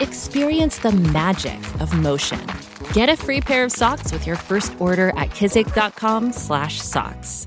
Experience the magic of motion. Get a free pair of socks with your first order at kizik.com/socks.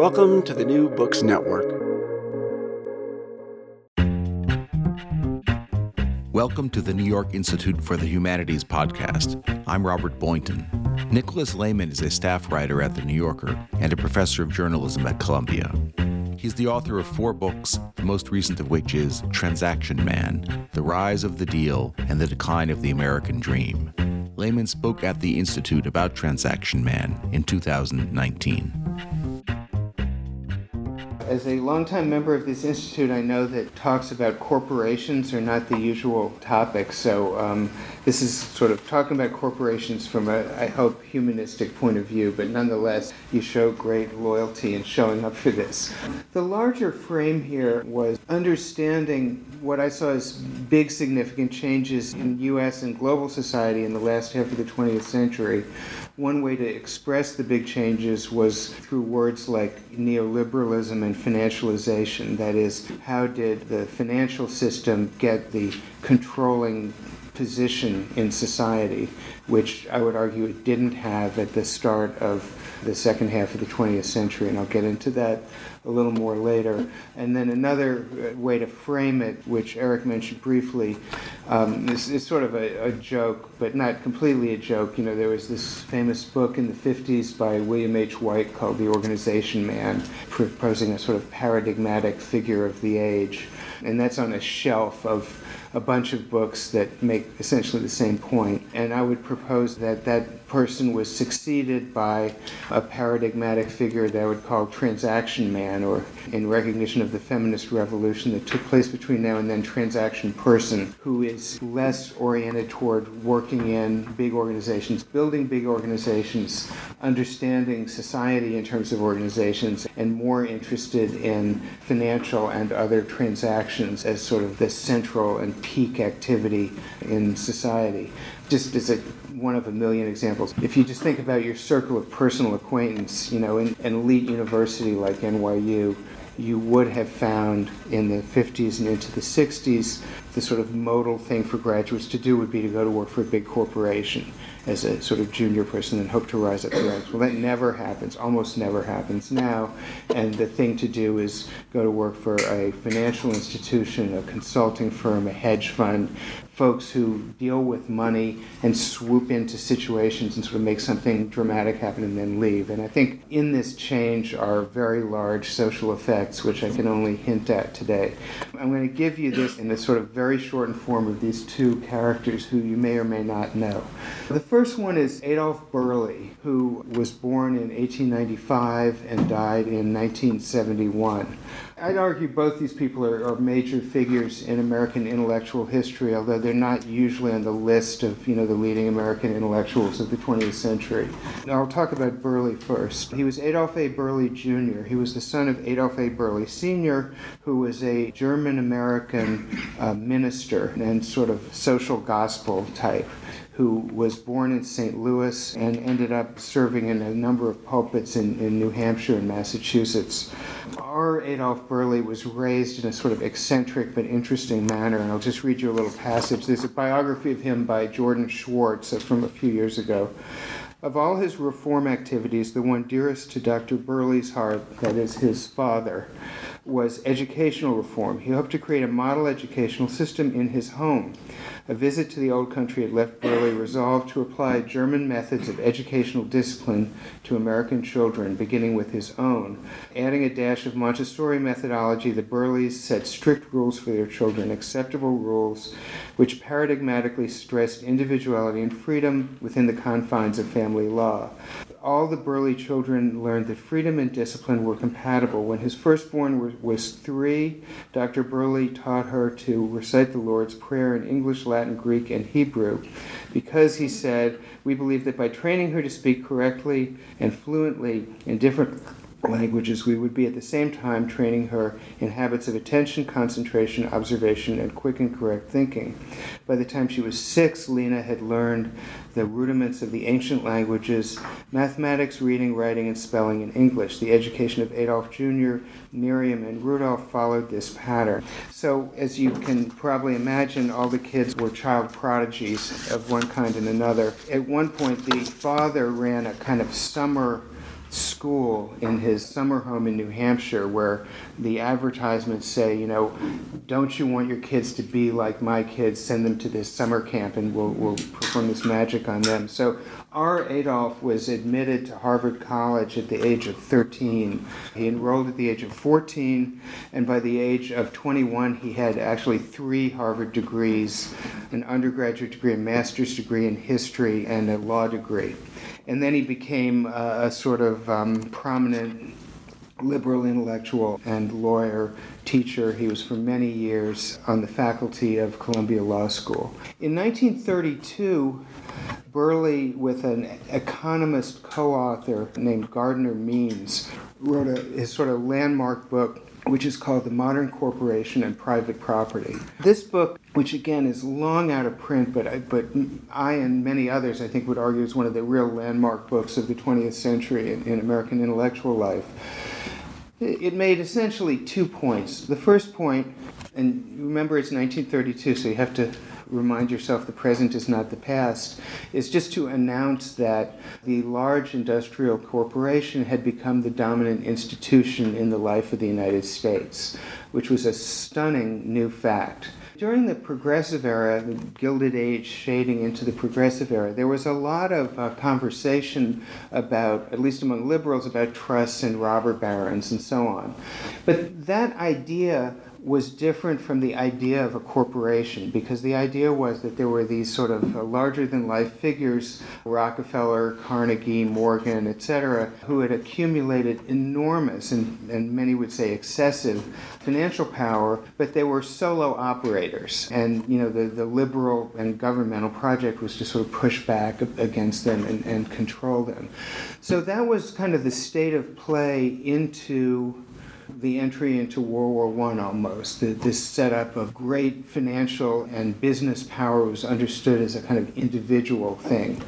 Welcome to the New Books Network. Welcome to the New York Institute for the Humanities podcast. I'm Robert Boynton. Nicholas Lemann is a staff writer at The New Yorker and a professor of journalism at Columbia. He's the author of four books, the most recent of which is Transaction Man The Rise of the Deal and the Decline of the American Dream. Lemann spoke at the Institute about Transaction Man in 2019 as a longtime member of this institute, I know that talks about corporations are not the usual topic. So um, this is sort of talking about corporations from a, I hope, humanistic point of view. But nonetheless, you show great loyalty in showing up for this. The larger frame here was understanding what I saw as big significant changes in U.S. and global society in the last half of the 20th century. One way to express the big changes was through words like neoliberalism and financialization. That is, how did the financial system get the controlling position in society, which I would argue it didn't have at the start of the second half of the 20th century, and I'll get into that a little more later. And then another uh, way to frame it, which Eric mentioned briefly, um, is, is, sort of a, a, joke, but not completely a joke. You know, there was this famous book in the 50s by William H. Whyte called The Organization Man, proposing a sort of paradigmatic figure of the age. And that's on a shelf of a bunch of books that make essentially the same point. And I would propose that that person was succeeded by a paradigmatic figure that I would call transaction man, or in recognition of the feminist revolution that took place between now and then, transaction person, who is less oriented toward working in big organizations, building big organizations, understanding society in terms of organizations, and more interested in financial and other transactions as sort of the central and peak activity in society. Just as a, one of a million examples. If you just think about your circle of personal acquaintance, you know, in an elite university like NYU, you would have found in the 50s and into the 60s the sort of modal thing for graduates to do would be to go to work for a big corporation as a sort of junior person and hope to rise up the ranks. Well, that never happens, almost never happens now. And the thing to do is go to work for a financial institution, a consulting firm, a hedge fund, folks who deal with money and swoop into situations and sort of make something dramatic happen and then leave. And I think in this change are very large social effects, which I can only hint at today. I'm going to give you this in a sort of very shortened form of these two characters who you may or may not know. The first one is Adolf Berle, who was born in 1895 and died in 1971. I'd argue both these people are, are, major figures in American intellectual history, although they're not usually on the list of you know the leading American intellectuals of the 20th century. Now I'll talk about Berle first. He was Adolf A. Berle Jr. He was the son of Adolf A. Berle Sr., who was a German American uh, minister and sort of social gospel type who was born in St. Louis and ended up serving in a number of pulpits in, in New Hampshire and Massachusetts. Our Adolf Berle was raised in a sort of eccentric but interesting manner, and I'll just read you a little passage. There's a biography of him by Jordan Schwarz uh, from a few years ago. Of all his reform activities, the one dearest to Dr. Berle's heart, that is his father, was educational reform. He hoped to create a model educational system in his home. A visit to the old country had left Berle resolved to apply German methods of educational discipline to American children, beginning with his own. Adding a dash of Montessori methodology, the Berles set strict rules for their children, acceptable rules which paradigmatically stressed individuality and freedom within the confines of family law all the Berle children learned that freedom and discipline were compatible. When his firstborn was three, Dr. Berle taught her to recite the Lord's Prayer in English, Latin, Greek, and Hebrew because he said, We believe that by training her to speak correctly and fluently in different languages, we would be at the same time training her in habits of attention, concentration, observation, and quick and correct thinking. By the time she was six, Lena had learned the rudiments of the ancient languages, mathematics, reading, writing, and spelling in English. The education of Adolf Jr., Miriam, and Rudolph followed this pattern. So, as you can probably imagine, all the kids were child prodigies of one kind and another. At one point, the father ran a kind of summer school in his summer home in New Hampshire where the advertisements say, you know, don't you want your kids to be like my kids? Send them to this summer camp and we'll, we'll perform this magic on them. So our Adolf was admitted to Harvard College at the age of 13. He enrolled at the age of 14, and by the age of 21, he had actually three Harvard degrees an undergraduate degree, a master's degree in history, and a law degree and then he became a, a sort of um, prominent liberal intellectual and lawyer teacher. He was for many years on the faculty of Columbia Law School. In 1932, Berle, with an economist co author named Gardner Means, wrote a, his sort of landmark book which is called The Modern Corporation and Private Property. This book, which again is long out of print, but I, but I and many others, I think, would argue is one of the real landmark books of the 20th century in, in American intellectual life. It made essentially two points. The first point, and remember it's 1932, so you have to remind yourself the present is not the past, is just to announce that the large industrial corporation had become the dominant institution in the life of the United States, which was a stunning new fact. During the Progressive era, the Gilded Age shading into the Progressive era, there was a lot of uh, conversation about, at least among liberals, about trusts and robber barons and so on. But that idea was different from the idea of a corporation because the idea was that there were these sort of uh, larger than life figures Rockefeller, Carnegie, Morgan, etc., who had accumulated enormous and, and many would say excessive financial power, but they were solo operators. And you know the, the liberal and governmental project was to sort of push back against them and, and control them. So that was kind of the state of play into the entry into World War One almost. The, this setup of great financial and business power was understood as a kind of individual thing.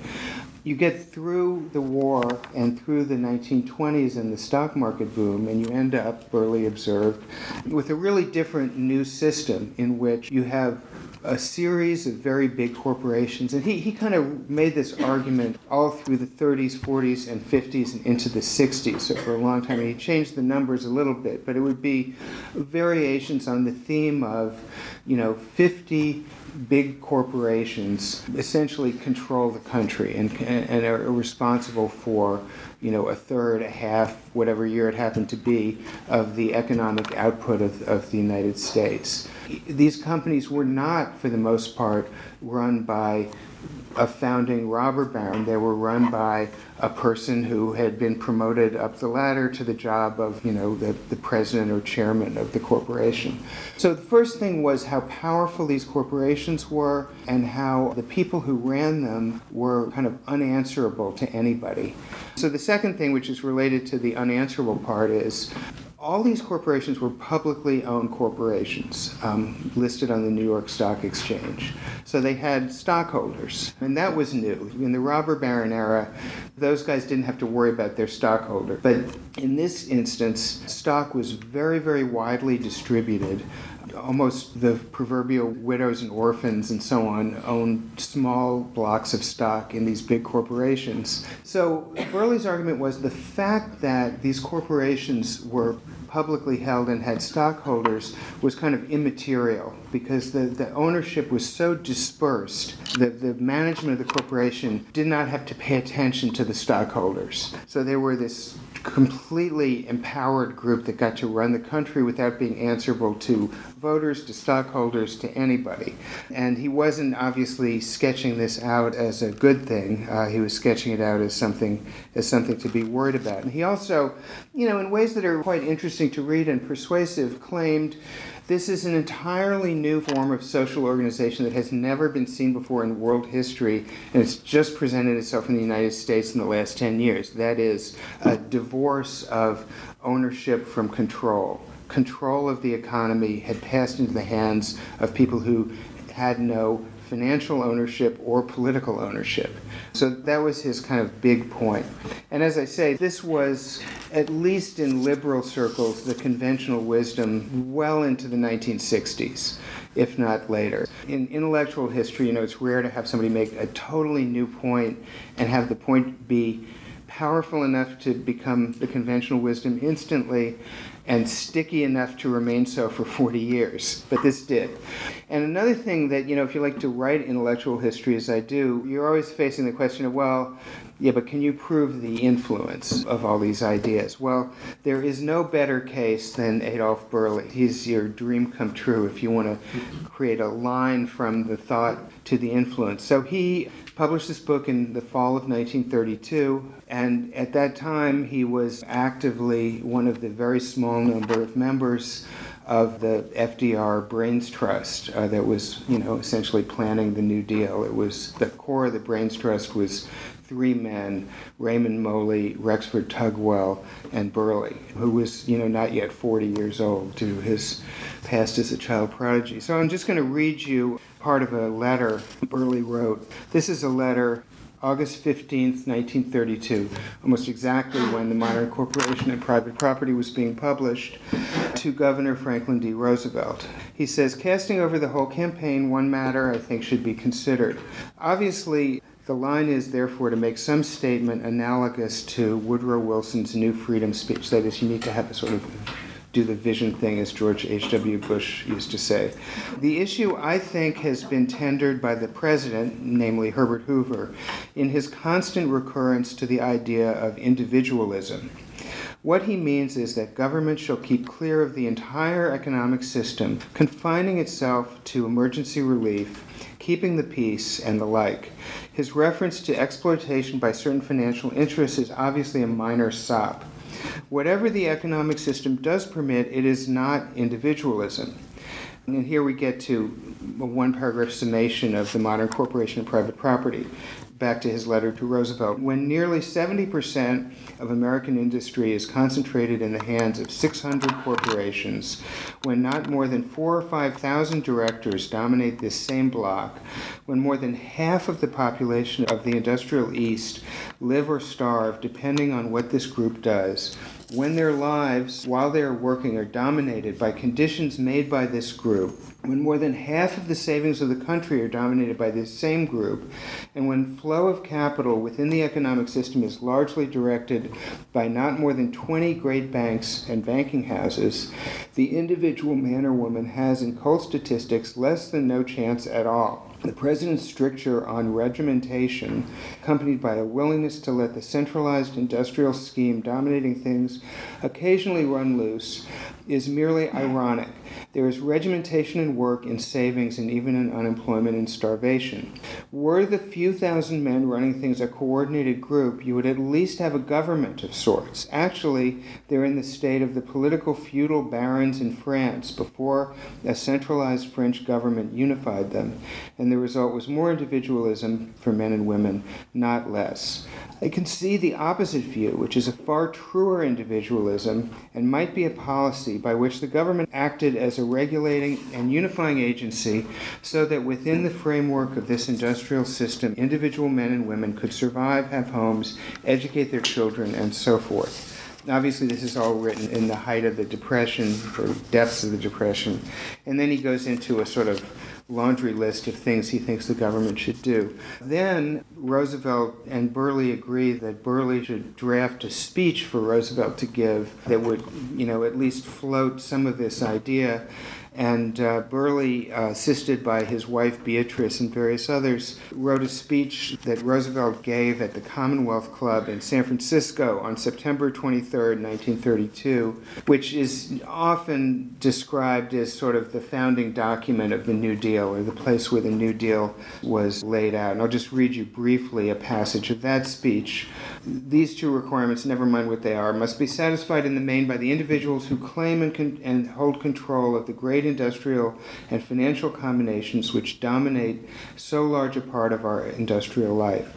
You get through the war and through the 1920s and the stock market boom, and you end up, Berle observed, with a really different new system in which you have a series of very big corporations. And he, he kind of made this argument all through the 30s, 40s, and 50s and into the 60s. So for a long time, he changed the numbers a little bit, but it would be variations on the theme of, you know, 50 big corporations essentially control the country and, and are responsible for you know a third, a half, whatever year it happened to be, of the economic output of, of the United States. These companies were not, for the most part, run by a founding robber baron. They were run by a person who had been promoted up the ladder to the job of, you know, the, the president or chairman of the corporation. So the first thing was how powerful these corporations were and how the people who ran them were kind of unanswerable to anybody. So the second thing, which is related to the unanswerable part, is all these corporations were publicly owned corporations um, listed on the New York Stock Exchange. So they had stockholders, and that was new. In the robber baron era, those guys didn't have to worry about their stockholder. But in this instance, stock was very, very widely distributed almost the proverbial widows and orphans and so on own small blocks of stock in these big corporations. So Berle's argument was the fact that these corporations were publicly held and had stockholders was kind of immaterial because the, the ownership was so dispersed that the management of the corporation did not have to pay attention to the stockholders. So they were this completely empowered group that got to run the country without being answerable to voters, to stockholders, to anybody. And he wasn't obviously sketching this out as a good thing. Uh, he was sketching it out as something as something to be worried about. And he also, you know, in ways that are quite interesting to read and persuasive, claimed this is an entirely new form of social organization that has never been seen before in world history, and it's just presented itself in the United States in the last 10 years. That is a divorce of ownership from control. Control of the economy had passed into the hands of people who had no financial ownership or political ownership. So that was his kind of big point. And as I say, this was, at least in liberal circles, the conventional wisdom well into the 1960s, if not later. In intellectual history, you know, it's rare to have somebody make a totally new point and have the point be powerful enough to become the conventional wisdom instantly and sticky enough to remain so for 40 years. But this did. And another thing that, you know, if you like to write intellectual history as I do, you're always facing the question of, well, yeah, but can you prove the influence of all these ideas? Well, there is no better case than Adolf Berle. He's your dream come true if you want to create a line from the thought to the influence. So he published this book in the fall of 1932, and at that time he was actively one of the very small number of members of the FDR Brains Trust uh, that was, you know, essentially planning the New Deal. It was the core of the Brains Trust was three men, Raymond Moley, Rexford Tugwell, and Berle, who was, you know, not yet 40 years old to his past as a child prodigy. So I'm just going to read you part of a letter Berle wrote. This is a letter August 15th, 1932, almost exactly when The Modern Corporation and Private Property was being published, to Governor Franklin D. Roosevelt. He says, Casting over the whole campaign, one matter I think should be considered. Obviously, the line is therefore to make some statement analogous to Woodrow Wilson's New Freedom speech. That is, you need to have a sort of do the vision thing, as George H.W. Bush used to say. The issue, I think, has been tendered by the president, namely Herbert Hoover, in his constant recurrence to the idea of individualism. What he means is that government shall keep clear of the entire economic system, confining itself to emergency relief, keeping the peace, and the like. His reference to exploitation by certain financial interests is obviously a minor sop. Whatever the economic system does permit, it is not individualism. And here we get to a one paragraph summation of the modern corporation and private property back to his letter to Roosevelt. When nearly 70% of American industry is concentrated in the hands of 600 corporations, when not more than four or 5,000 directors dominate this same block, when more than half of the population of the industrial East live or starve depending on what this group does, when their lives, while they are working, are dominated by conditions made by this group, when more than half of the savings of the country are dominated by this same group, and when flow of capital within the economic system is largely directed by not more than 20 great banks and banking houses, the individual man or woman has, in cold statistics, less than no chance at all. The president's stricture on regimentation, accompanied by a willingness to let the centralized industrial scheme dominating things occasionally run loose, is merely ironic. There is regimentation in work, in savings, and even in unemployment and starvation. Were the few thousand men running things a coordinated group, you would at least have a government of sorts. Actually, they're in the state of the political feudal barons in France before a centralized French government unified them, and the result was more individualism for men and women, not less. I can see the opposite view, which is a far truer individualism and might be a policy by which the government acted as a regulating and unifying agency so that within the framework of this industrial system, individual men and women could survive, have homes, educate their children, and so forth. Obviously, this is all written in the height of the Depression, or depths of the Depression. And then he goes into a sort of laundry list of things he thinks the government should do. Then Roosevelt and Berle agree that Berle should draft a speech for Roosevelt to give that would, you know, at least float some of this idea. And uh, Berle, uh, assisted by his wife Beatrice and various others, wrote a speech that Roosevelt gave at the Commonwealth Club in San Francisco on September 23, 1932, which is often described as sort of the founding document of the New Deal or the place where the New Deal was laid out. And I'll just read you briefly a passage of that speech. These two requirements, never mind what they are, must be satisfied in the main by the individuals who claim and, con- and hold control of the great industrial and financial combinations which dominate so large a part of our industrial life.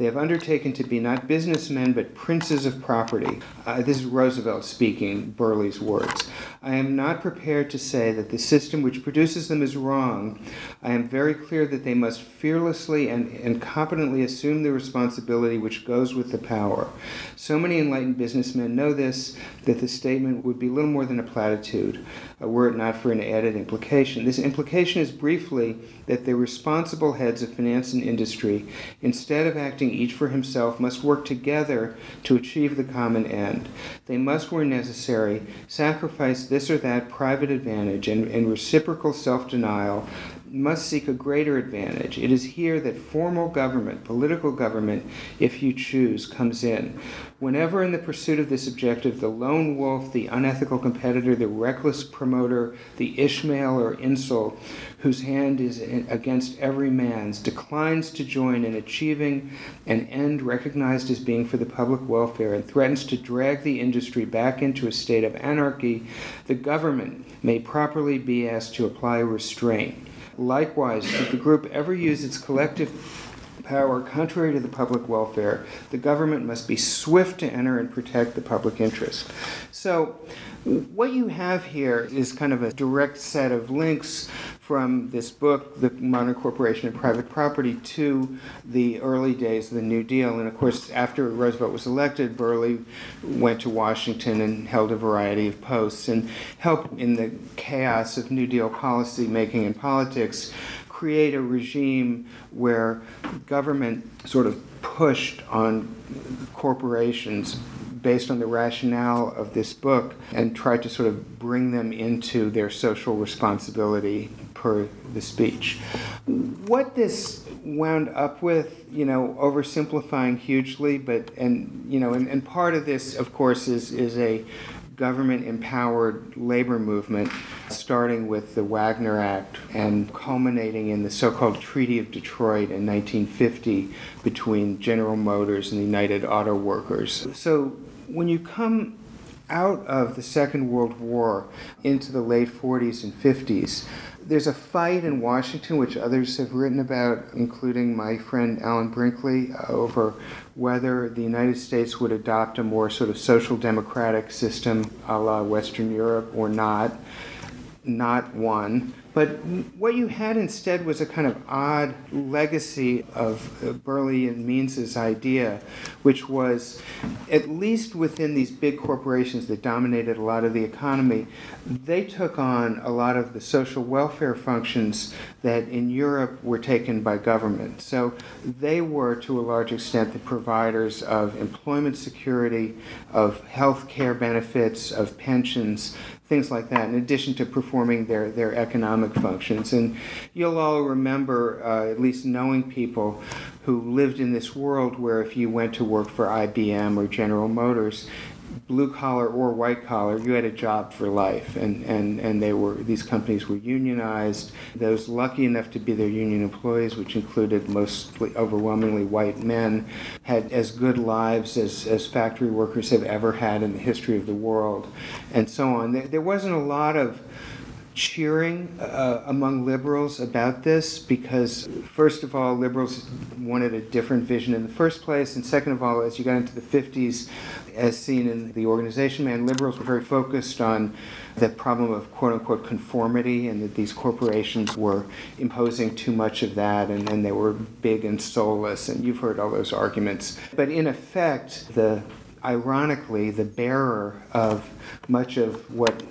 They have undertaken to be not businessmen but princes of property. Uh, this is Roosevelt speaking, Berle's words. I am not prepared to say that the system which produces them is wrong. I am very clear that they must fearlessly and, and competently assume the responsibility which goes with the power. So many enlightened businessmen know this that the statement would be little more than a platitude, uh, were it not for an added implication. This implication is briefly that the responsible heads of finance and industry, instead of acting each for himself, must work together to achieve the common end. They must, where necessary, sacrifice this or that private advantage and, and reciprocal self denial must seek a greater advantage. It is here that formal government, political government, if you choose, comes in. Whenever in the pursuit of this objective, the lone wolf, the unethical competitor, the reckless promoter, the Ishmael or Insull, whose hand is against every man's, declines to join in achieving an end recognized as being for the public welfare and threatens to drag the industry back into a state of anarchy, the government may properly be asked to apply restraint. Likewise, should the group ever use its collective power contrary to the public welfare, the government must be swift to enter and protect the public interest. So, what you have here is kind of a direct set of links from this book, The Modern Corporation and Private Property, to the early days of the New Deal. And of course, after Roosevelt was elected, Berle went to Washington and held a variety of posts and helped in the chaos of New Deal policy making and politics create a regime where government sort of pushed on corporations based on the rationale of this book and tried to sort of bring them into their social responsibility per the speech. What this wound up with, you know, oversimplifying hugely, but and you know, and, and part of this, of course, is is a government empowered labor movement, starting with the Wagner Act and culminating in the so called Treaty of Detroit in 1950 between General Motors and the United Auto Workers. So when you come out of the Second World War into the late 40s and 50s, there's a fight in Washington, which others have written about, including my friend Alan Brinkley, uh, over whether the United States would adopt a more sort of social democratic system a la Western Europe or not. Not one. But what you had instead was a kind of odd legacy of Berle and Means's idea, which was, at least within these big corporations that dominated a lot of the economy, they took on a lot of the social welfare functions that in Europe were taken by government. So they were, to a large extent, the providers of employment security, of health care benefits, of pensions, things like that, in addition to performing their, their economic functions. And you'll all remember, uh, at least knowing people who lived in this world where if you went to work for IBM or General Motors, blue collar or white collar, you had a job for life, and, and, and they were these companies were unionized. Those lucky enough to be their union employees, which included mostly overwhelmingly white men, had as good lives as, as factory workers have ever had in the history of the world, and so on. There, there wasn't a lot of cheering uh, among liberals about this because, first of all, liberals wanted a different vision in the first place, and second of all, as you got into the 50s, as seen in the organization man, liberals were very focused on the problem of quote unquote conformity and that these corporations were imposing too much of that and, and they were big and soulless, and you've heard all those arguments. But in effect, the ironically, the bearer of much of what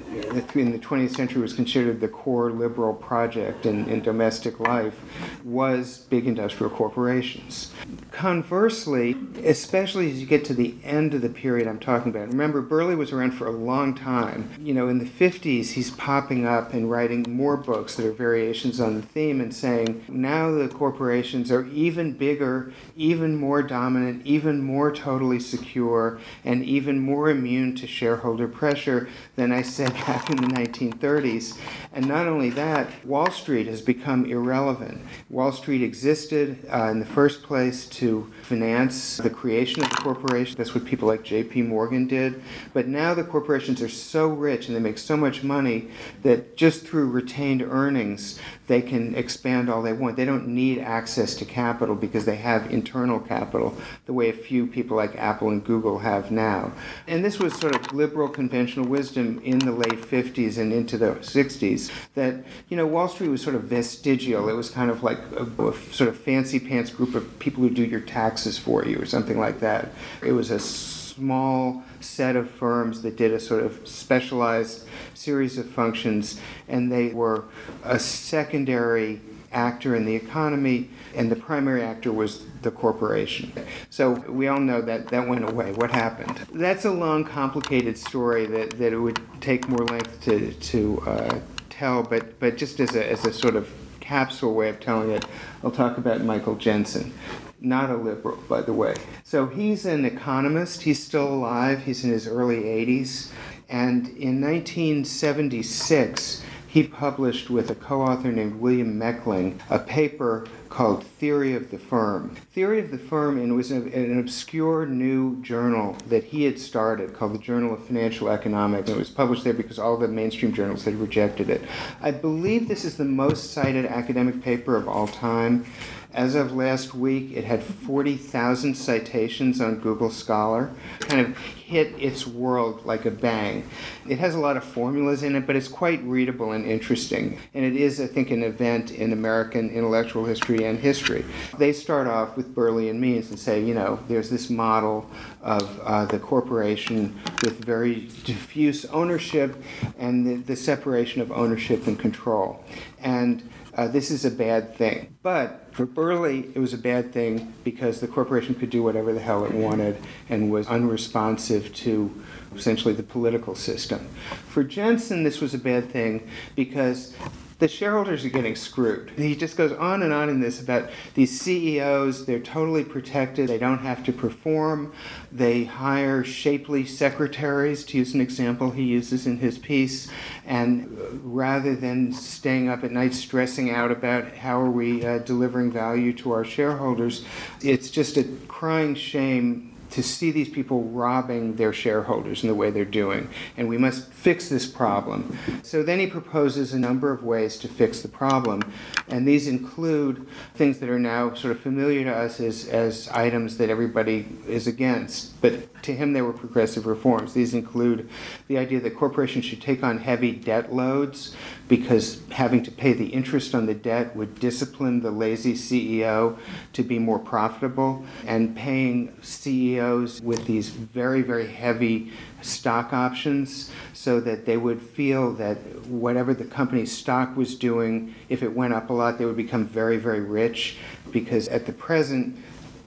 in the 20th century was considered the core liberal project in, in domestic life was big industrial corporations. Conversely, especially as you get to the end of the period I'm talking about, remember, Berle was around for a long time. You know, in the 50s, he's popping up and writing more books that are variations on the theme and saying, now the corporations are even bigger, even more dominant, even more totally secure, and even more immune to shareholder pressure than I said back in the 1930s. And not only that, Wall Street has become irrelevant. Wall Street existed uh, in the first place to finance the creation of the corporation. That's what people like J.P. Morgan did. But now the corporations are so rich and they make so much money that just through retained earnings, they can expand all they want. They don't need access to capital because they have internal capital, the way a few people like Apple and Google have now. And this was sort of liberal conventional wisdom in the late 50s and into the 60s that, you know, Wall Street was sort of vestigial. It was kind of like a, a sort of fancy pants group of people who do your taxes for you or something like that. It was a small set of firms that did a sort of specialized series of functions, and they were a secondary actor in the economy, and the primary actor was the corporation. So we all know that that went away. What happened? That's a long, complicated story that, that it would take more length to, to uh, tell, but, but just as a, as a sort of capsule way of telling it, I'll talk about Michael Jensen. Not a liberal, by the way. So he's an economist. He's still alive. He's in his early 80s. And in 1976, he published with a co author named William Meckling a paper called Theory of the Firm. Theory of the Firm and was an obscure new journal that he had started called the Journal of Financial Economics. And it was published there because all the mainstream journals had rejected it. I believe this is the most cited academic paper of all time. As of last week, it had 40,000 citations on Google Scholar. Kind of hit its world like a bang. It has a lot of formulas in it, but it's quite readable and interesting. And it is, I think, an event in American intellectual history and history. They start off with Berle and Means and say, you know, there's this model of uh, the corporation with very diffuse ownership and the, the separation of ownership and control. And uh, this is a bad thing. But for Berle, it was a bad thing because the corporation could do whatever the hell it wanted and was unresponsive to essentially the political system. For Jensen, this was a bad thing because the shareholders are getting screwed. He just goes on and on in this about these CEOs, they're totally protected, they don't have to perform, they hire shapely secretaries, to use an example he uses in his piece, and rather than staying up at night stressing out about how are we uh, delivering value to our shareholders, it's just a crying shame to see these people robbing their shareholders in the way they're doing, and we must fix this problem. So then he proposes a number of ways to fix the problem, and these include things that are now sort of familiar to us as, as items that everybody is against, but to him they were progressive reforms. These include the idea that corporations should take on heavy debt loads because having to pay the interest on the debt would discipline the lazy CEO to be more profitable, and paying CEOs with these very, very heavy stock options so that they would feel that whatever the company's stock was doing, if it went up a lot, they would become very, very rich because at the present,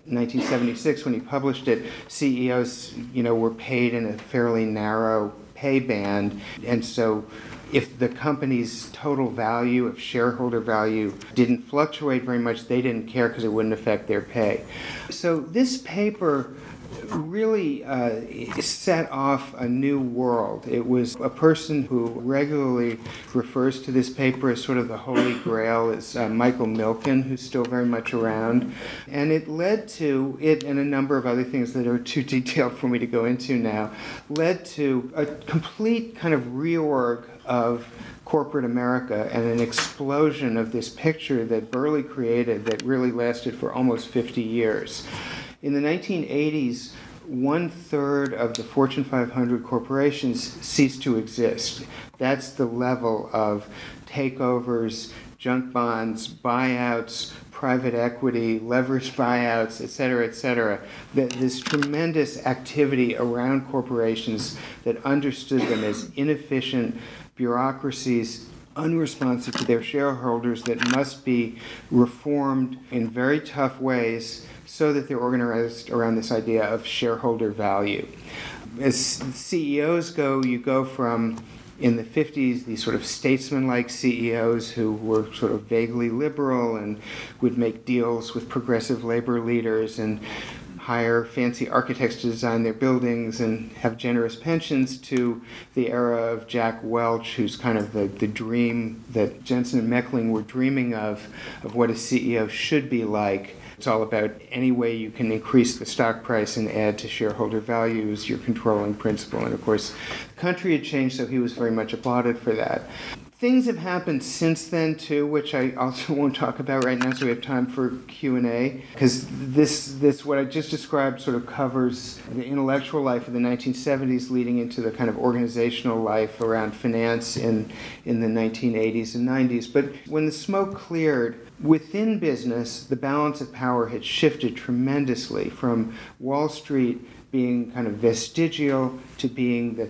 1976 when he published it, CEOs, you know, were paid in a fairly narrow pay band, and so if the company's total value of shareholder value didn't fluctuate very much, they didn't care because it wouldn't affect their pay. So this paper really uh, set off a new world. It was a person who regularly refers to this paper as sort of the holy grail is uh, Michael Milken, who's still very much around. And it led to, it and a number of other things that are too detailed for me to go into now, led to a complete kind of reorg of corporate America and an explosion of this picture that Berle created that really lasted for almost 50 years. In the 1980s, one third of the Fortune 500 corporations ceased to exist. That's the level of takeovers, junk bonds, buyouts, private equity, leveraged buyouts, et cetera, et cetera. This tremendous activity around corporations that understood them as inefficient bureaucracies unresponsive to their shareholders that must be reformed in very tough ways so that they're organized around this idea of shareholder value. As CEOs go, you go from in the 50s, these sort of statesman-like CEOs who were sort of vaguely liberal and would make deals with progressive labor leaders and hire fancy architects to design their buildings and have generous pensions to the era of Jack Welch, who's kind of the, the dream that Jensen and Meckling were dreaming of, of what a CEO should be like. It's all about any way you can increase the stock price and add to shareholder values, your controlling principle. And of course, the country had changed, so he was very much applauded for that. Things have happened since then too, which I also won't talk about right now, so we have time for Q and A. Because this, this what I just described, sort of covers the intellectual life of the 1970s, leading into the kind of organizational life around finance in in the 1980s and 90s. But when the smoke cleared, within business, the balance of power had shifted tremendously from Wall Street being kind of vestigial to being the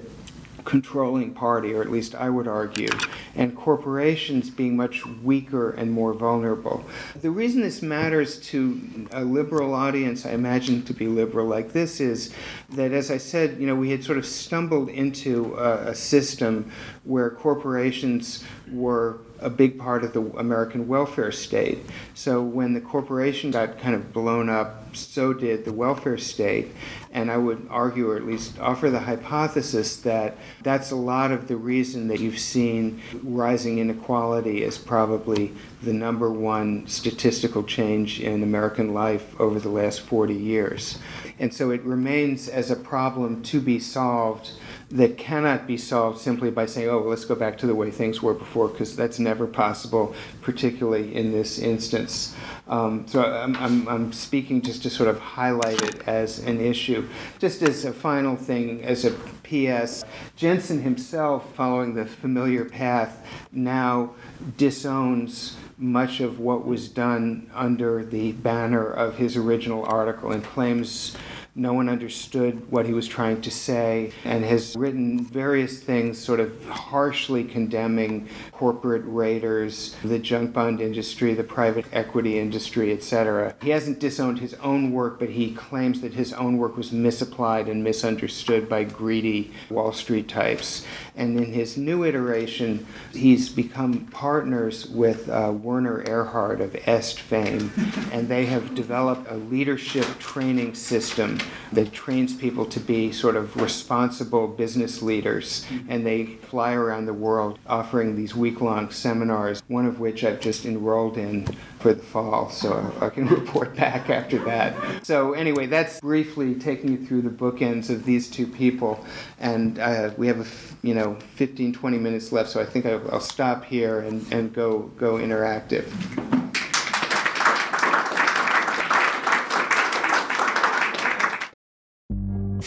controlling party, or at least I would argue, and corporations being much weaker and more vulnerable. The reason this matters to a liberal audience, I imagine to be liberal like this, is that, as I said, you know, we had sort of stumbled into a, a system where corporations were a big part of the American welfare state. So when the corporation got kind of blown up, so did the welfare state. And I would argue, or at least offer the hypothesis, that that's a lot of the reason that you've seen rising inequality as probably the number one statistical change in American life over the last 40 years. And so it remains as a problem to be solved that cannot be solved simply by saying, oh, well, let's go back to the way things were before, because that's never possible, particularly in this instance. Um, so I'm, I'm, I'm, speaking just to sort of highlight it as an issue. Just as a final thing, as a PS, Jensen himself, following the familiar path, now disowns much of what was done under the banner of his original article and claims no one understood what he was trying to say, and has written various things sort of harshly condemning corporate raiders, the junk bond industry, the private equity industry, etc. He hasn't disowned his own work, but he claims that his own work was misapplied and misunderstood by greedy Wall Street types. And in his new iteration, he's become partners with uh, Werner Erhard of Est fame, and they have developed a leadership training system that trains people to be sort of responsible business leaders. And they fly around the world offering these week long seminars, one of which I've just enrolled in for the fall, so I can report back after that. So, anyway, that's briefly taking you through the bookends of these two people. And uh, we have, a, you know, 15, 20 minutes left, so I think I'll stop here and, and go, go interactive.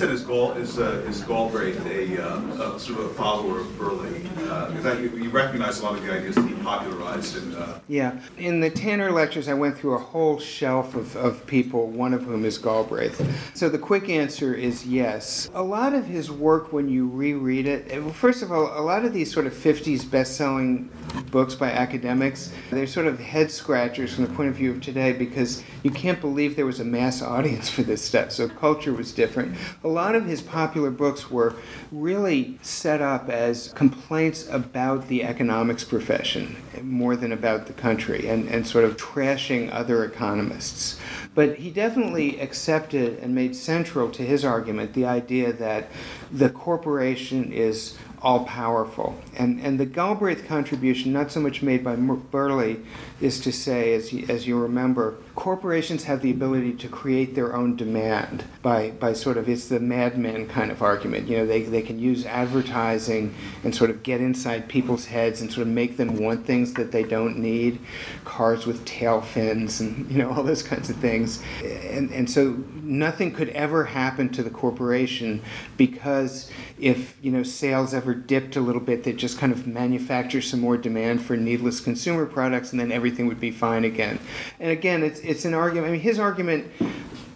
said is Gal is uh, is Galbraith a, uh, a, sort of a follower of Berle? Because uh, you, you, recognize a lot of the ideas that he popularized. And uh, yeah, in the Tanner lectures, I went through a whole shelf of, of people, one of whom is Galbraith. So the quick answer is yes. A lot of his work, when you reread it, first of all, a lot of these sort of '50s best-selling books by academics. They're sort of head scratchers from the point of view of today because you can't believe there was a mass audience for this stuff. So culture was different. A lot of his popular books were really set up as complaints about the economics profession more than about the country and, and sort of trashing other economists. But he definitely accepted and made central to his argument the idea that the corporation is all powerful. And, and the Galbraith contribution, not so much made by Berle, is to say, as you, as you remember, corporations have the ability to create their own demand by, by sort of, it's the madmen kind of argument. You know, they, they can use advertising and sort of get inside people's heads and sort of make them want things that they don't need, cars with tail fins and, you know, all those kinds of things. And, and so nothing could ever happen to the corporation because if, you know, sales ever dipped a little bit, they'd just kind of manufacture some more demand for needless consumer products and then everything would be fine again. And again, it's it's an argument. I mean, his argument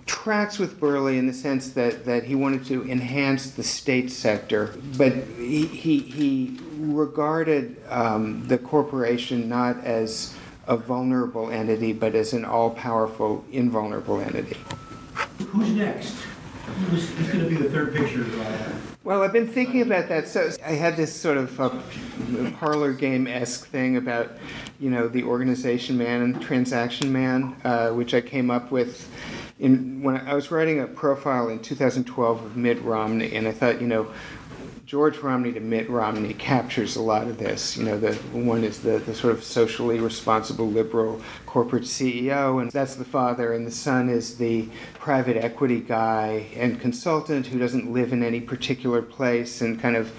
tracks with Berle in the sense that, that he wanted to enhance the state sector, but he, he, he regarded um, the corporation not as a vulnerable entity, but as an all powerful, invulnerable entity. Who's next? Who's, who's going to be the third picture? Well, I've been thinking about that. So I had this sort of uh, parlor game esque thing about, you know, the organization man and transaction man, uh, which I came up with in when I was writing a profile in 2012 of Mitt Romney, and I thought, you know, George Romney to Mitt Romney captures a lot of this. You know, the one is the, the sort of socially responsible liberal corporate CEO, and that's the father, and the son is the private equity guy and consultant who doesn't live in any particular place and kind of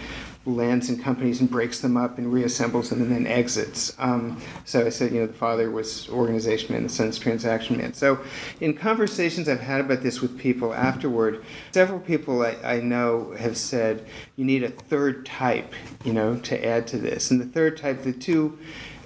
lands in companies and breaks them up and reassembles them and then exits. Um, so I said, you know, the father was organization man, the son's transaction man. So in conversations I've had about this with people afterward, several people I, I know have said you need a third type, you know, to add to this. And the third type, the two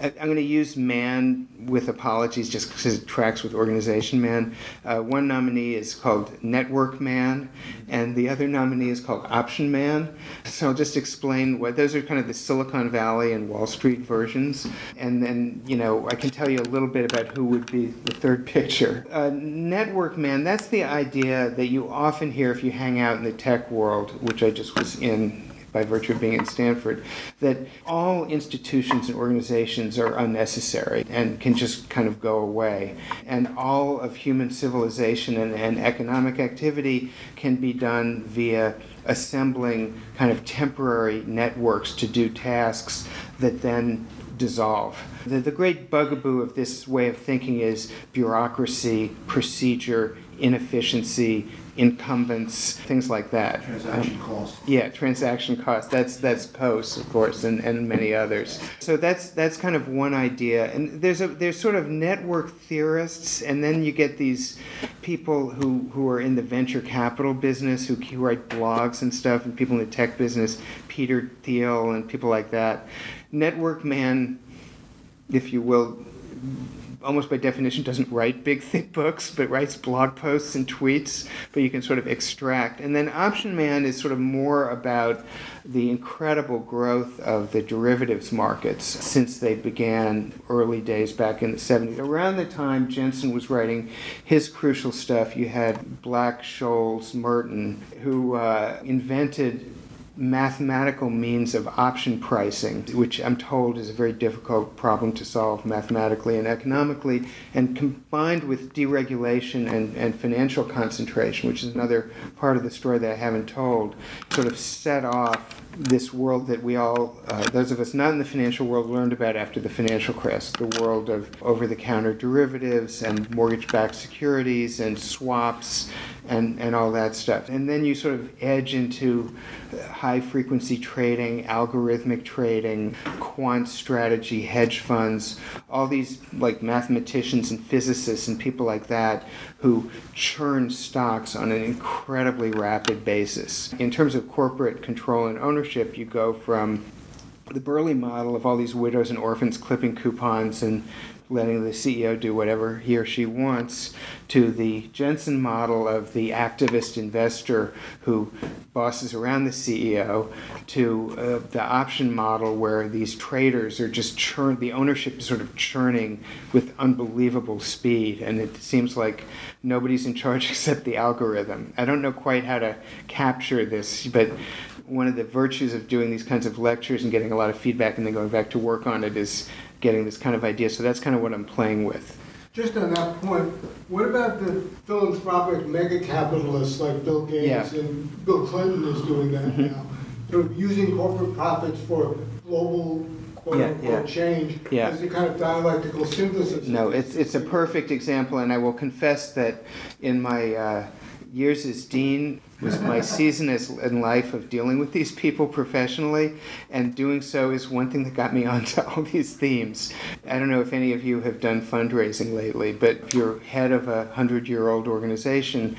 I'm going to use man with apologies just because it tracks with organization man. Uh, one nominee is called network man, and the other nominee is called option man. So I'll just explain what those are kind of the Silicon Valley and Wall Street versions. And then, you know, I can tell you a little bit about who would be the third picture. Uh, network man, that's the idea that you often hear if you hang out in the tech world, which I just was in by virtue of being in Stanford, that all institutions and organizations are unnecessary and can just kind of go away. And all of human civilization and, and economic activity can be done via assembling kind of temporary networks to do tasks that then dissolve. The, the great bugaboo of this way of thinking is bureaucracy, procedure, inefficiency, incumbents, things like that. Transaction um, costs. Yeah, transaction costs. That's that's costs, of course, and, and many others. So that's that's kind of one idea. And there's a there's sort of network theorists, and then you get these people who, who are in the venture capital business, who, who write blogs and stuff, and people in the tech business, Peter Thiel and people like that. Network man, if you will almost by definition doesn't write big thick books but writes blog posts and tweets but you can sort of extract. And then option man is sort of more about the incredible growth of the derivatives markets since they began early days back in the 70s around the time jensen was writing his crucial stuff you had black scholes merton who uh, invented mathematical means of option pricing, which I'm told is a very difficult problem to solve mathematically and economically, and combined with deregulation and, and financial concentration, which is another part of the story that I haven't told, sort of set off this world that we all, uh, those of us not in the financial world, learned about after the financial crash the world of over the counter derivatives and mortgage backed securities and swaps and, and all that stuff. And then you sort of edge into high frequency trading, algorithmic trading, quant strategy, hedge funds, all these like mathematicians and physicists and people like that who churn stocks on an incredibly rapid basis. In terms of corporate control and ownership, you go from the Berle model of all these widows and orphans clipping coupons and letting the CEO do whatever he or she wants, to the Jensen model of the activist investor who bosses around the CEO, to uh, the option model where these traders are just churn, the ownership is sort of churning with unbelievable speed, and it seems like nobody's in charge except the algorithm. I don't know quite how to capture this, but one of the virtues of doing these kinds of lectures and getting a lot of feedback and then going back to work on it is getting this kind of idea. So that's kind of what I'm playing with. Just on that point, what about the philanthropic mega capitalists like Bill Gates Yeah. and Bill Clinton is doing that Mhm. now? Sort of using corporate profits for global quote Yeah, unquote yeah. change Yeah. as a kind of dialectical synthesis. No, it's it's a perfect example, and I will confess that in my uh, years as dean was my season as, in life of dealing with these people professionally, and doing so is one thing that got me onto all these themes. I don't know if any of you have done fundraising lately, but if you're head of a hundred-year-old organization,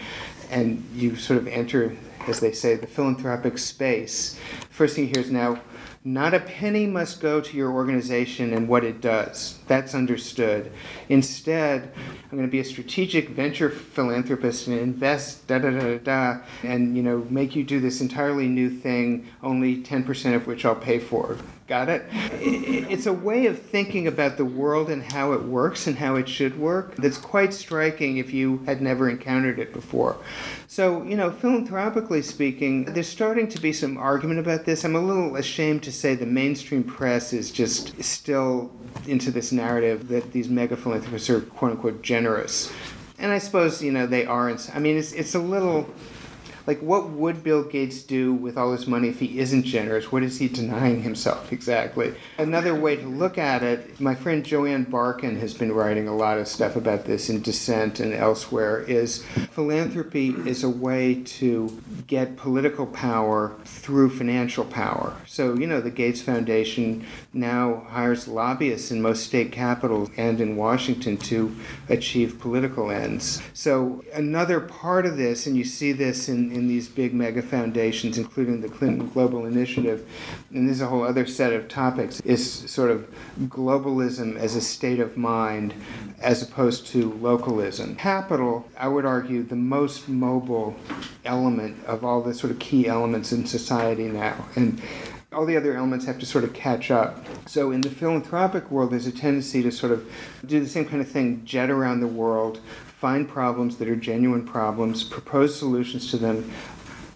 and you sort of enter, as they say, the philanthropic space, first thing you hear is now. Not a penny must go to your organization and what it does. That's understood. Instead, I'm going to be a strategic venture philanthropist and invest da da da da da, and you know make you do this entirely new thing, only 10% of which I'll pay for. Got it? It's a way of thinking about the world and how it works and how it should work that's quite striking if you had never encountered it before. So, you know, philanthropically speaking, there's starting to be some argument about this. I'm a little ashamed to say the mainstream press is just still into this narrative that these mega philanthropists are quote unquote generous. And I suppose, you know, they aren't. I mean, it's, it's a little like what would Bill Gates do with all his money if he isn't generous? What is he denying himself exactly? Another way to look at it, my friend Joanne Barkin has been writing a lot of stuff about this in Dissent and elsewhere, is philanthropy is a way to get political power through financial power. So, you know, the Gates Foundation now hires lobbyists in most state capitals and in Washington to achieve political ends. So, another part of this, and you see this in, in these big mega foundations, including the Clinton Global Initiative, and this is a whole other set of topics, is sort of globalism as a state of mind as opposed to localism. Capital, I would argue, the most mobile element of all the sort of key elements in society now. And all the other elements have to sort of catch up. So in the philanthropic world, there's a tendency to sort of do the same kind of thing, jet around the world, find problems that are genuine problems, propose solutions to them,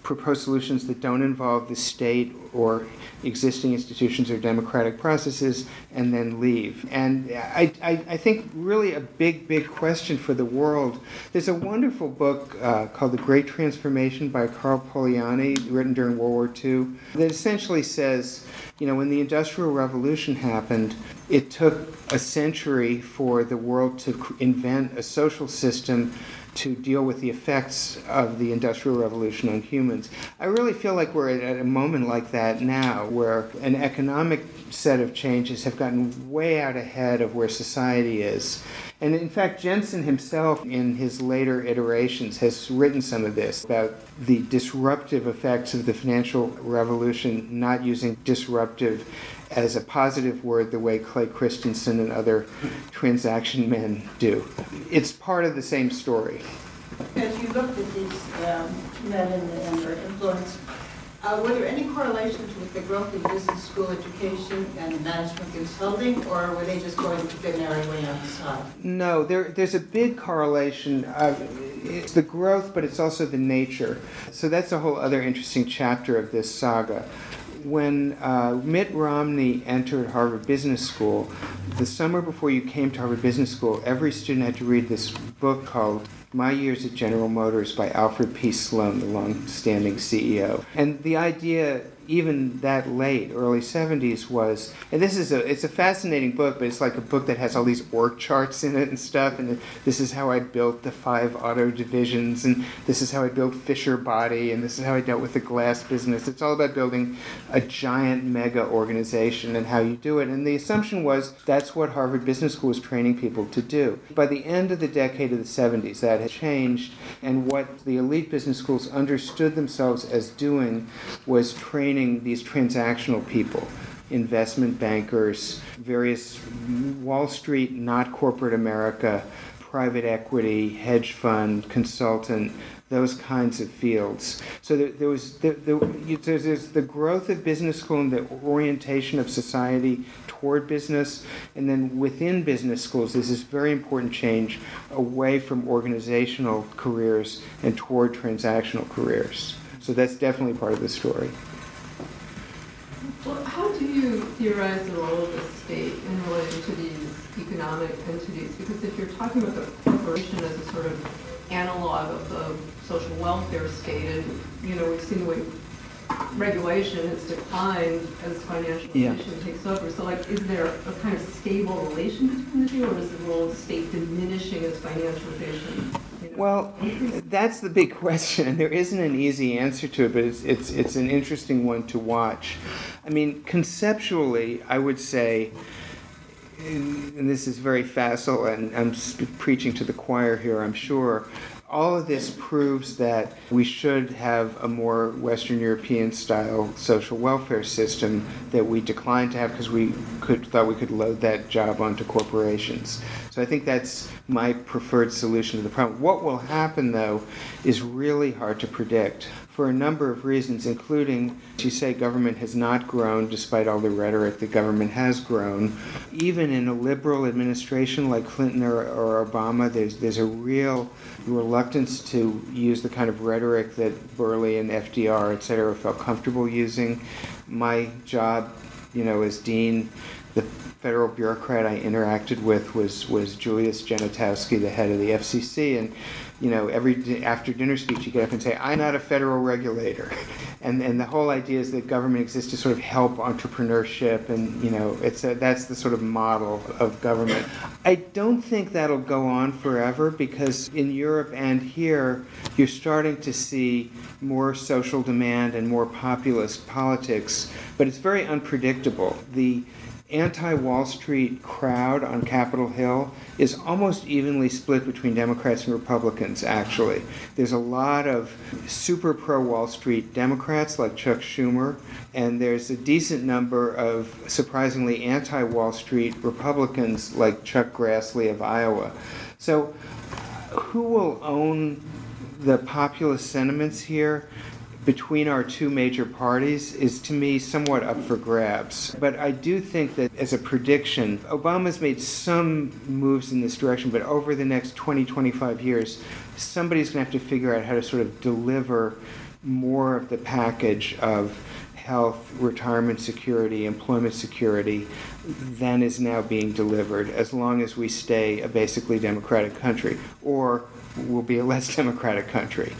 propose solutions that don't involve the state or existing institutions or democratic processes, and then leave. And I, I, I think really a big, big question for the world. There's a wonderful book uh, called The Great Transformation by Karl Polanyi, written during World War II, that essentially says, you know, when the Industrial Revolution happened, it took a century for the world to invent a social system to deal with the effects of the Industrial Revolution on humans. I really feel like we're at, a moment like that now, where an economic set of changes have gotten way out ahead of where society is. And in fact, Jensen himself, in his later iterations, has written some of this about the disruptive effects of the financial revolution, not using disruptive as a positive word the way Clay Christensen and other transaction men do. It's part of the same story. As you looked at these um, men and and their influence, uh, were there any correlations with the growth of business school education and management consulting, or were they just going merry way on the side? No, there, there's a big correlation. Of, it's the growth, but it's also the nature. So that's a whole other interesting chapter of this saga. When uh, Mitt Romney entered Harvard Business School, the summer before you came to Harvard Business School, every student had to read this book called My Years at General Motors by Alfred P. Sloan, the long-standing CEO. And the idea even that late, early 70s, was, and this is a, it's a fascinating book, but it's like a book that has all these org charts in it and stuff, and this is how I built the five auto divisions, and this is how I built Fisher Body, and this is how I dealt with the glass business. It's all about building a giant mega organization and how you do it. And the assumption was that's what Harvard Business School was training people to do. By the end of the decade of the 70s, that had changed, and what the elite business schools understood themselves as doing was training these transactional people investment bankers, various Wall Street, not corporate America, private equity, hedge fund, consultant, those kinds of fields. So there, was the, the, there's the growth of business school and the orientation of society toward business, and then within business schools, there's this very important change away from organizational careers and toward transactional careers. So that's definitely part of the story. Well, how do you theorize the role of the state in relation to these economic entities? Because if you're talking about the corporation as a sort of analog of the social welfare state, and you know we've seen the way regulation has declined as financial Yeah. condition takes over. So, like, is there a kind of stable relation between the two, or is the role of the state diminishing as financialization? Well, that's the big question, and there isn't an easy answer to it, but it's, it's, it's an interesting one to watch. I mean, conceptually, I would say, and this is very facile, and I'm preaching to the choir here, I'm sure. All of this proves that we should have a more Western European style social welfare system that we declined to have because we could thought we could load that job onto corporations. So I think that's my preferred solution to the problem. What will happen though is really hard to predict for a number of reasons, including, as you say, government has not grown despite all the rhetoric the government has grown. Even in a liberal administration like Clinton or, or Obama, there's, there's a real reluctance to use the kind of rhetoric that Berle and FDR, et cetera, felt comfortable using. My job, you know, as dean, the federal bureaucrat I interacted with was, was Julius Genachowski, the head of the FCC, and you know, every after dinner speech, you get up and say, "I'm not a federal regulator," and and the whole idea is that government exists to sort of help entrepreneurship, and you know, it's a, that's the sort of model of government. I don't think that'll go on forever because in Europe and here, you're starting to see more social demand and more populist politics, but it's very unpredictable. The anti Wall Street crowd on Capitol Hill is almost evenly split between Democrats and Republicans, actually. There's a lot of super pro Wall Street Democrats like Chuck Schumer, and there's a decent number of surprisingly anti Wall Street Republicans like Chuck Grassley of Iowa. So, who will own the populist sentiments here? Between our two major parties is to me somewhat up for grabs. But I do think that as a prediction, Obama's made some moves in this direction, but over the next 20, 25 years, somebody's going to have to figure out how to sort of deliver more of the package of health, retirement security, employment security than is now being delivered as long as we stay a basically democratic country or we'll be a less democratic country.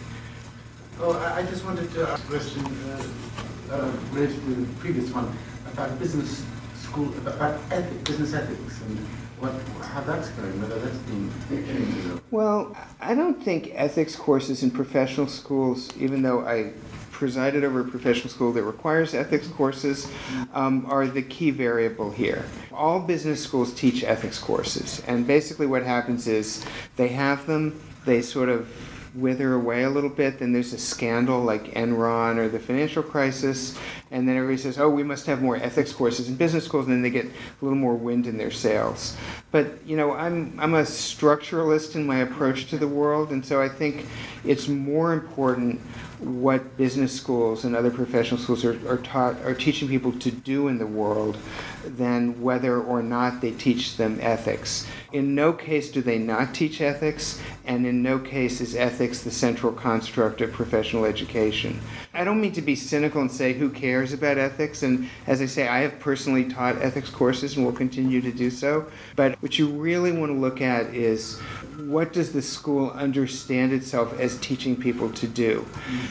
Oh, I I just wanted to ask a question uh, uh, related to the previous one about business school, about ethic, business ethics, and what, how that's going, whether that's being changed. Well, I don't think ethics courses in professional schools, even though I presided over a professional school that requires ethics courses, um, are the key variable here. All business schools teach ethics courses, and basically what happens is they have them, they sort of wither away a little bit, then there's a scandal like Enron or the financial crisis, and then everybody says, oh, we must have more ethics courses in business schools, and then they get a little more wind in their sails. But, you know, I'm, I'm a structuralist in my approach to the world, and so I think it's more important what business schools and other professional schools are, are taught are teaching people to do in the world than whether or not they teach them ethics. In no case do they not teach ethics, and in no case is ethics the central construct of professional education. I don't mean to be cynical and say who cares about ethics, and as I say, I have personally taught ethics courses and will continue to do so. But what you really want to look at is what does the school understand itself as teaching people to do?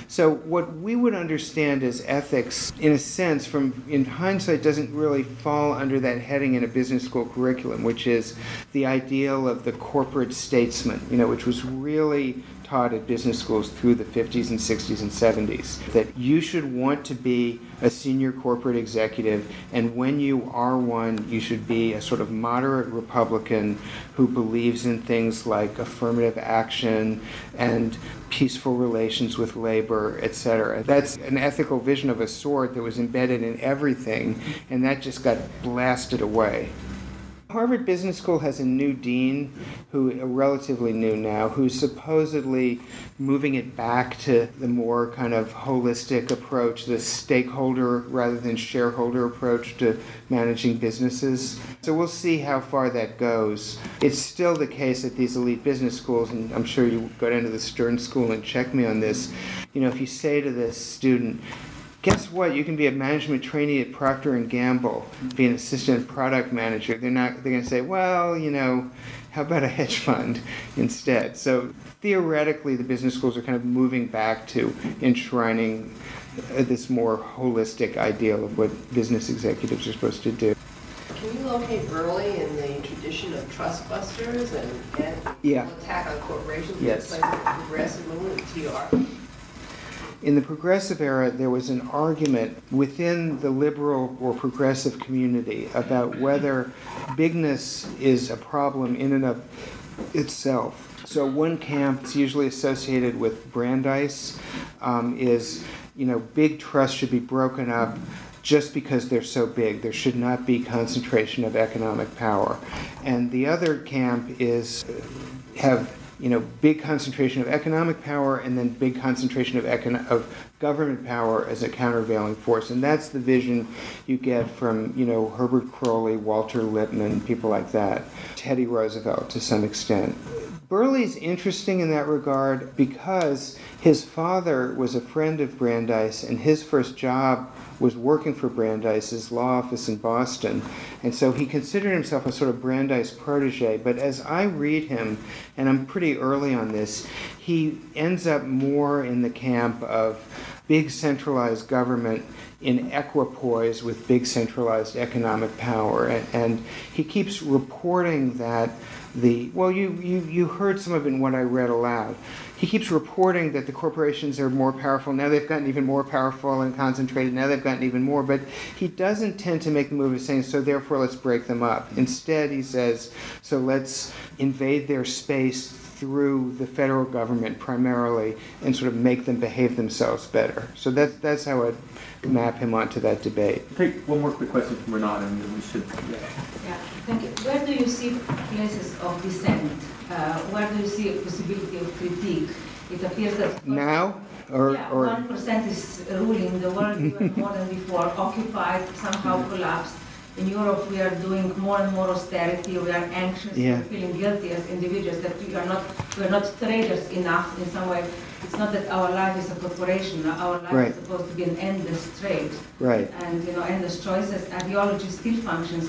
So what we would understand as ethics, in a sense, from in hindsight, doesn't really fall under that heading in a business school curriculum, which is the ideal of the corporate statesman, you know, which was really taught at business schools through the 50s and 60s and 70s. That you should want to be a senior corporate executive, and when you are one, you should be a sort of moderate Republican who believes in things like affirmative action and peaceful relations with labor, etc. That's an ethical vision of a sort that was embedded in everything, and that just got blasted away. Harvard Business School has a new dean, who relatively new now, who's supposedly moving it back to the more kind of holistic approach, the stakeholder rather than shareholder approach to managing businesses. So we'll see how far that goes. It's still the case at these elite business schools, and I'm sure you go down to the Stern School and check me on this. You know, if you say to this student, guess what? You can be a management trainee at Procter and Gamble, be an assistant product manager. They're not. They're going to say, well, you know, how about a hedge fund instead? So theoretically, the business schools are kind of moving back to enshrining uh, this more holistic ideal of what business executives are supposed to do. Can you locate early in the tradition of trust busters and, and yeah. attack on corporations? Yes. Like progressive movement, TR? In the progressive era, there was an argument within the liberal or progressive community about whether bigness is a problem in and of itself. So one camp that's usually associated with Brandeis um, is, you know, big trusts should be broken up just because they're so big. There should not be concentration of economic power. And the other camp is have you know, big concentration of economic power and then big concentration of, econ- of government power as a countervailing force. And that's the vision you get from, you know, Herbert Croly, Walter Lippmann, people like that, Teddy Roosevelt to some extent. Berle's interesting in that regard because his father was a friend of Brandeis, and his first job was working for Brandeis's law office in Boston. And so he considered himself a sort of Brandeis protege. But as I read him, and I'm pretty early on this, he ends up more in the camp of big centralized government in equipoise with big centralized economic power. And, and he keeps reporting that the, well, you, you, you heard some of it in what I read aloud he keeps reporting that the corporations are more powerful. Now they've gotten even more powerful and concentrated. Now they've gotten even more. But he doesn't tend to make the move of saying, so therefore let's break them up. Instead, he says, so let's invade their space through the federal government primarily and sort of make them behave themselves better. So that, that's how I'd map him onto that debate. Take one more quick question from Renata and then we should. Yeah. yeah, thank you. Where do you see places of dissent? uh, where do you see a possibility of critique? It appears that now or yeah, one percent is ruling the world more than before, occupied, somehow collapsed. In Europe, we are doing more and more austerity. We are anxious, yeah. feeling guilty as individuals that we are not we are not traders enough in some way. It's not that our life is a corporation. Our life right. is supposed to be an endless trade. Right. And you know, endless choices. Ideology still functions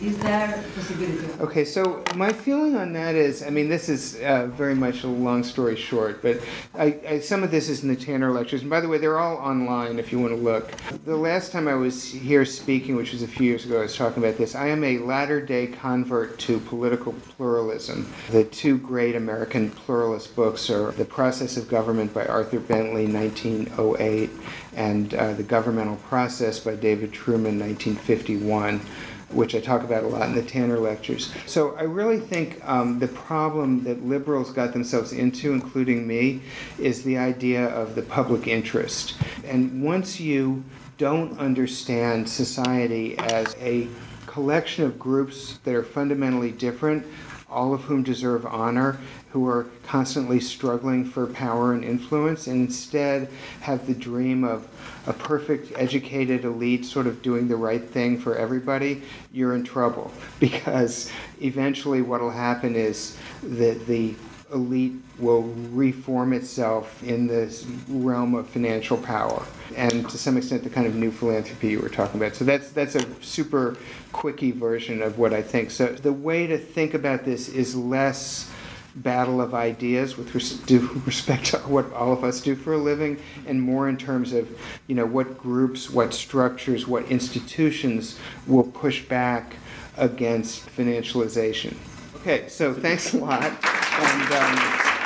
is there possibility? Okay, so my feeling on that is, I mean, this is uh, very much a long story short, but I, I, some of this is in the Tanner lectures. And by the way, they're all online if you want to look. The last time I was here speaking, which was a few years ago, I was talking about this. I am a latter day convert to political pluralism. The two great American pluralist books are The Process of Government by Arthur Bentley, 1908, and uh, The Governmental Process by David Truman, 1951 which I talk about a lot in the Tanner lectures. So I really think um, the problem that liberals got themselves into, including me, is the idea of the public interest. And once you don't understand society as a collection of groups that are fundamentally different, all of whom deserve honor, who are constantly struggling for power and influence, and instead have the dream of a perfect educated elite sort of doing the right thing for everybody, you're in trouble. Because eventually, what will happen is that the elite will reform itself in this realm of financial power and to some extent the kind of new philanthropy you were talking about. So that's that's a super quickie version of what I think. So the way to think about this is less battle of ideas with res- respect to what all of us do for a living and more in terms of you know what groups what structures what institutions will push back against financialization okay so thanks a lot and um,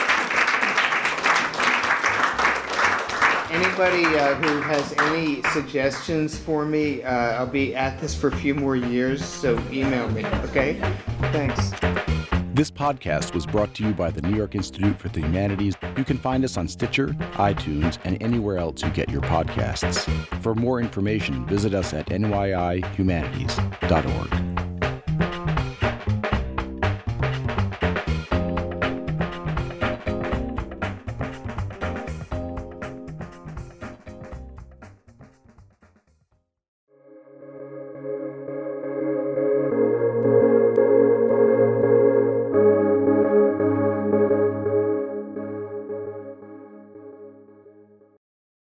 anybody uh, who has any suggestions for me, uh, I'll be at this for a few more years, so email me, okay? Thanks. This podcast was brought to you by the New York Institute for the Humanities. You can find us on Stitcher, iTunes, and anywhere else you get your podcasts. For more information, visit us at nyihumanities.org.